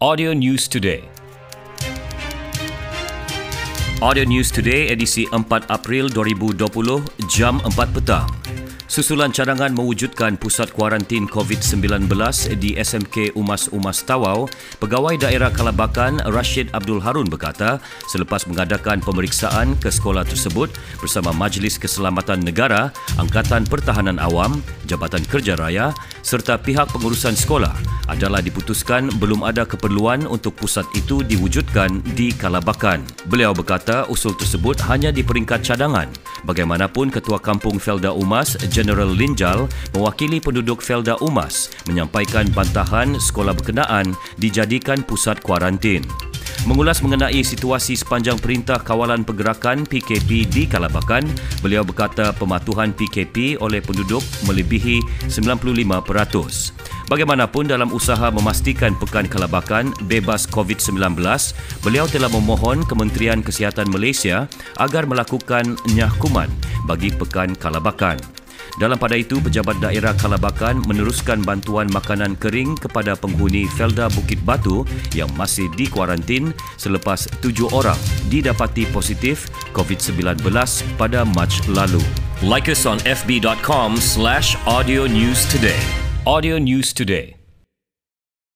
Audio News Today. Audio News Today edisi 4 April 2020 jam 4 petang. Susulan cadangan mewujudkan pusat kuarantin COVID-19 di SMK Umas Umas Tawau, Pegawai Daerah Kalabakan Rashid Abdul Harun berkata selepas mengadakan pemeriksaan ke sekolah tersebut bersama Majlis Keselamatan Negara, Angkatan Pertahanan Awam, Jabatan Kerja Raya serta pihak pengurusan sekolah adalah diputuskan belum ada keperluan untuk pusat itu diwujudkan di Kalabakan. Beliau berkata usul tersebut hanya di peringkat cadangan. Bagaimanapun Ketua Kampung Felda Umas, General Linjal, mewakili penduduk Felda Umas, menyampaikan bantahan sekolah berkenaan dijadikan pusat kuarantin. Mengulas mengenai situasi sepanjang Perintah Kawalan Pergerakan PKP di Kalabakan, beliau berkata pematuhan PKP oleh penduduk melebihi 95%. Bagaimanapun dalam usaha memastikan Pekan Kalabakan bebas COVID-19, beliau telah memohon Kementerian Kesihatan Malaysia agar melakukan nyahkuman bagi Pekan Kalabakan. Dalam pada itu, Pejabat Daerah Kalabakan meneruskan bantuan makanan kering kepada penghuni Felda Bukit Batu yang masih di kuarantin selepas tujuh orang didapati positif COVID-19 pada Mac lalu. Like us on fb.com slash audio news today. Audio News Today.